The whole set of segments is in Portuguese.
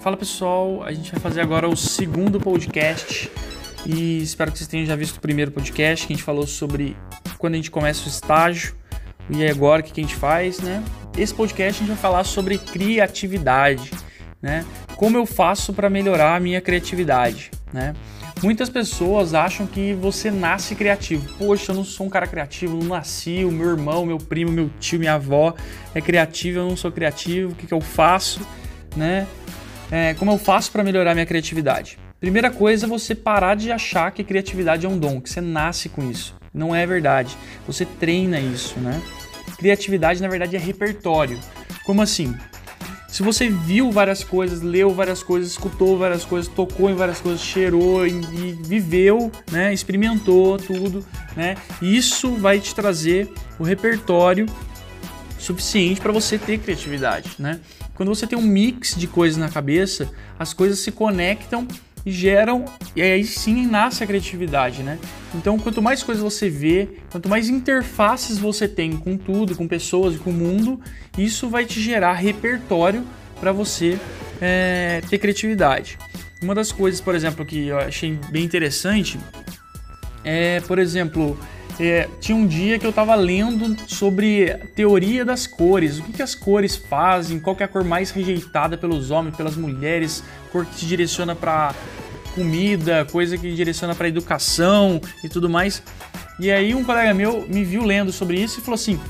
Fala pessoal, a gente vai fazer agora o segundo podcast e espero que vocês tenham já visto o primeiro podcast que a gente falou sobre quando a gente começa o estágio e agora o que a gente faz, né? Esse podcast a gente vai falar sobre criatividade, né? Como eu faço para melhorar a minha criatividade, né? Muitas pessoas acham que você nasce criativo. Poxa, eu não sou um cara criativo, não nasci. O meu irmão, meu primo, meu tio, minha avó é criativo, eu não sou criativo. O que, que eu faço, né? É, como eu faço para melhorar minha criatividade? Primeira coisa é você parar de achar que criatividade é um dom, que você nasce com isso. Não é verdade. Você treina isso, né? Criatividade, na verdade, é repertório. Como assim? Se você viu várias coisas, leu várias coisas, escutou várias coisas, tocou em várias coisas, cheirou e, e viveu, né, experimentou tudo, né, isso vai te trazer o repertório suficiente para você ter criatividade, né? Quando você tem um mix de coisas na cabeça, as coisas se conectam e geram, e aí sim nasce a criatividade, né? Então, quanto mais coisas você vê, quanto mais interfaces você tem com tudo, com pessoas e com o mundo, isso vai te gerar repertório para você é, ter criatividade. Uma das coisas, por exemplo, que eu achei bem interessante é, por exemplo, é, tinha um dia que eu estava lendo sobre teoria das cores, o que, que as cores fazem, qual é a cor mais rejeitada pelos homens, pelas mulheres, cor que se direciona para comida, coisa que direciona para educação e tudo mais. E aí um colega meu me viu lendo sobre isso e falou assim: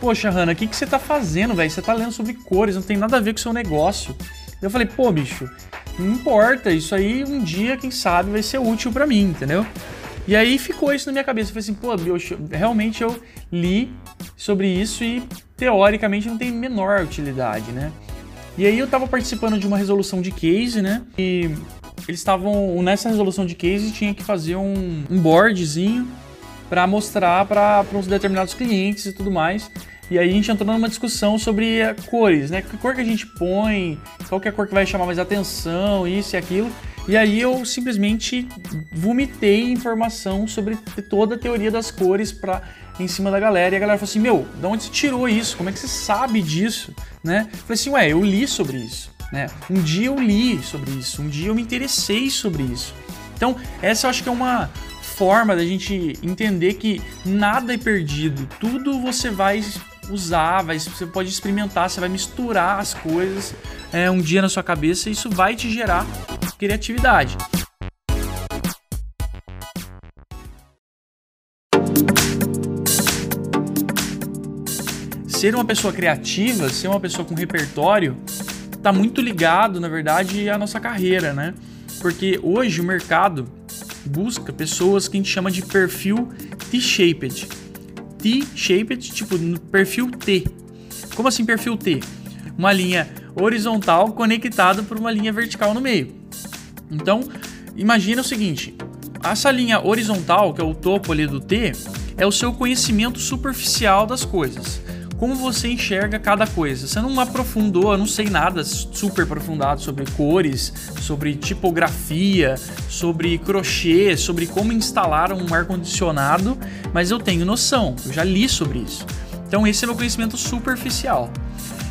Poxa, Hanna, o que, que você tá fazendo, velho? Você tá lendo sobre cores, não tem nada a ver com o seu negócio. Eu falei, pô, bicho, não importa, isso aí um dia, quem sabe, vai ser útil para mim, entendeu? E aí ficou isso na minha cabeça. Eu falei assim, pô, eu, realmente eu li sobre isso e teoricamente não tem menor utilidade, né? E aí eu tava participando de uma resolução de case, né? E eles estavam nessa resolução de case tinha que fazer um, um boardzinho para mostrar para uns determinados clientes e tudo mais. E aí a gente entrou numa discussão sobre cores, né? Que cor que a gente põe, qual que é a cor que vai chamar mais atenção, isso e aquilo. E aí eu simplesmente vomitei informação sobre toda a teoria das cores para em cima da galera. E a galera falou assim: Meu, de onde você tirou isso? Como é que você sabe disso? Né? Eu falei assim: Ué, eu li sobre isso. Né? Um dia eu li sobre isso, um dia eu me interessei sobre isso. Então, essa eu acho que é uma forma da gente entender que nada é perdido, tudo você vai usar, vai, você pode experimentar, você vai misturar as coisas é, um dia na sua cabeça e isso vai te gerar criatividade. Ser uma pessoa criativa, ser uma pessoa com repertório, está muito ligado, na verdade, à nossa carreira, né? Porque hoje o mercado busca pessoas que a gente chama de perfil T-shaped. T-shaped, tipo no perfil T. Como assim perfil T? Uma linha horizontal conectada por uma linha vertical no meio. Então, imagina o seguinte: essa linha horizontal, que é o topo ali do T, é o seu conhecimento superficial das coisas. Como você enxerga cada coisa. Você não aprofundou, eu não sei nada super aprofundado sobre cores, sobre tipografia, sobre crochê, sobre como instalar um ar-condicionado, mas eu tenho noção, eu já li sobre isso. Então esse é meu conhecimento superficial.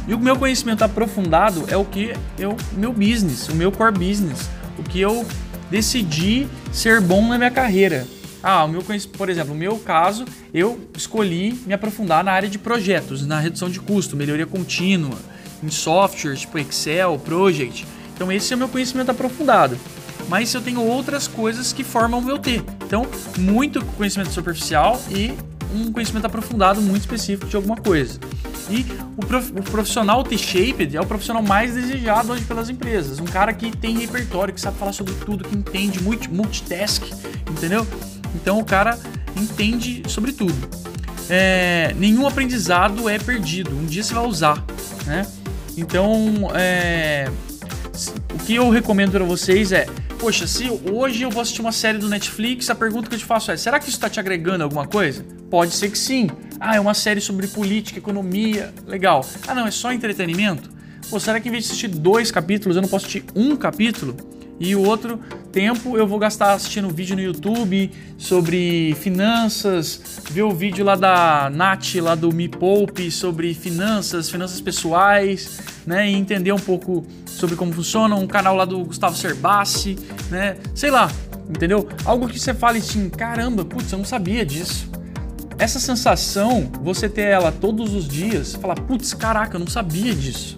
E o meu conhecimento aprofundado é o que eu, meu business, o meu core business, o que eu decidi ser bom na minha carreira. Ah, o meu por exemplo, no meu caso, eu escolhi me aprofundar na área de projetos, na redução de custo, melhoria contínua, em softwares tipo Excel, Project. Então esse é o meu conhecimento aprofundado. Mas eu tenho outras coisas que formam o meu T. Então, muito conhecimento superficial e um conhecimento aprofundado muito específico de alguma coisa. E o profissional T-shaped é o profissional mais desejado hoje pelas empresas. Um cara que tem repertório, que sabe falar sobre tudo, que entende multitask, entendeu? Então o cara entende sobre tudo. É, nenhum aprendizado é perdido. Um dia você vai usar, né? Então, é, o que eu recomendo para vocês é Poxa, se hoje eu vou assistir uma série do Netflix, a pergunta que eu te faço é: será que isso está te agregando alguma coisa? Pode ser que sim. Ah, é uma série sobre política, economia, legal. Ah, não, é só entretenimento? Pô, será que em vez de assistir dois capítulos, eu não posso assistir um capítulo? E o outro tempo eu vou gastar assistindo vídeo no YouTube sobre finanças, ver o vídeo lá da Nath, lá do Me Poupe, sobre finanças, finanças pessoais, né? E entender um pouco sobre como funciona, um canal lá do Gustavo Cerbassi, né? Sei lá, entendeu? Algo que você fale assim, caramba, putz, eu não sabia disso. Essa sensação, você ter ela todos os dias, falar, putz, caraca, eu não sabia disso.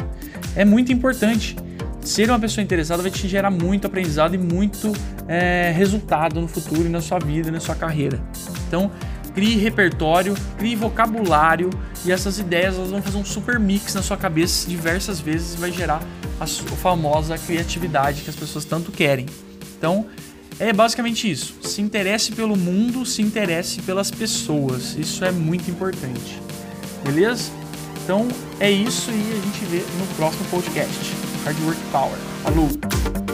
É muito importante. Ser uma pessoa interessada vai te gerar muito aprendizado e muito é, resultado no futuro e na sua vida, na sua carreira. Então, crie repertório, crie vocabulário e essas ideias elas vão fazer um super mix na sua cabeça diversas vezes e vai gerar a, famosa criatividade que as pessoas tanto querem. Então, é basicamente isso. Se interesse pelo mundo, se interesse pelas pessoas. Isso é muito importante. Beleza? Então é isso e a gente vê no próximo podcast. Hard Work Power. Falou!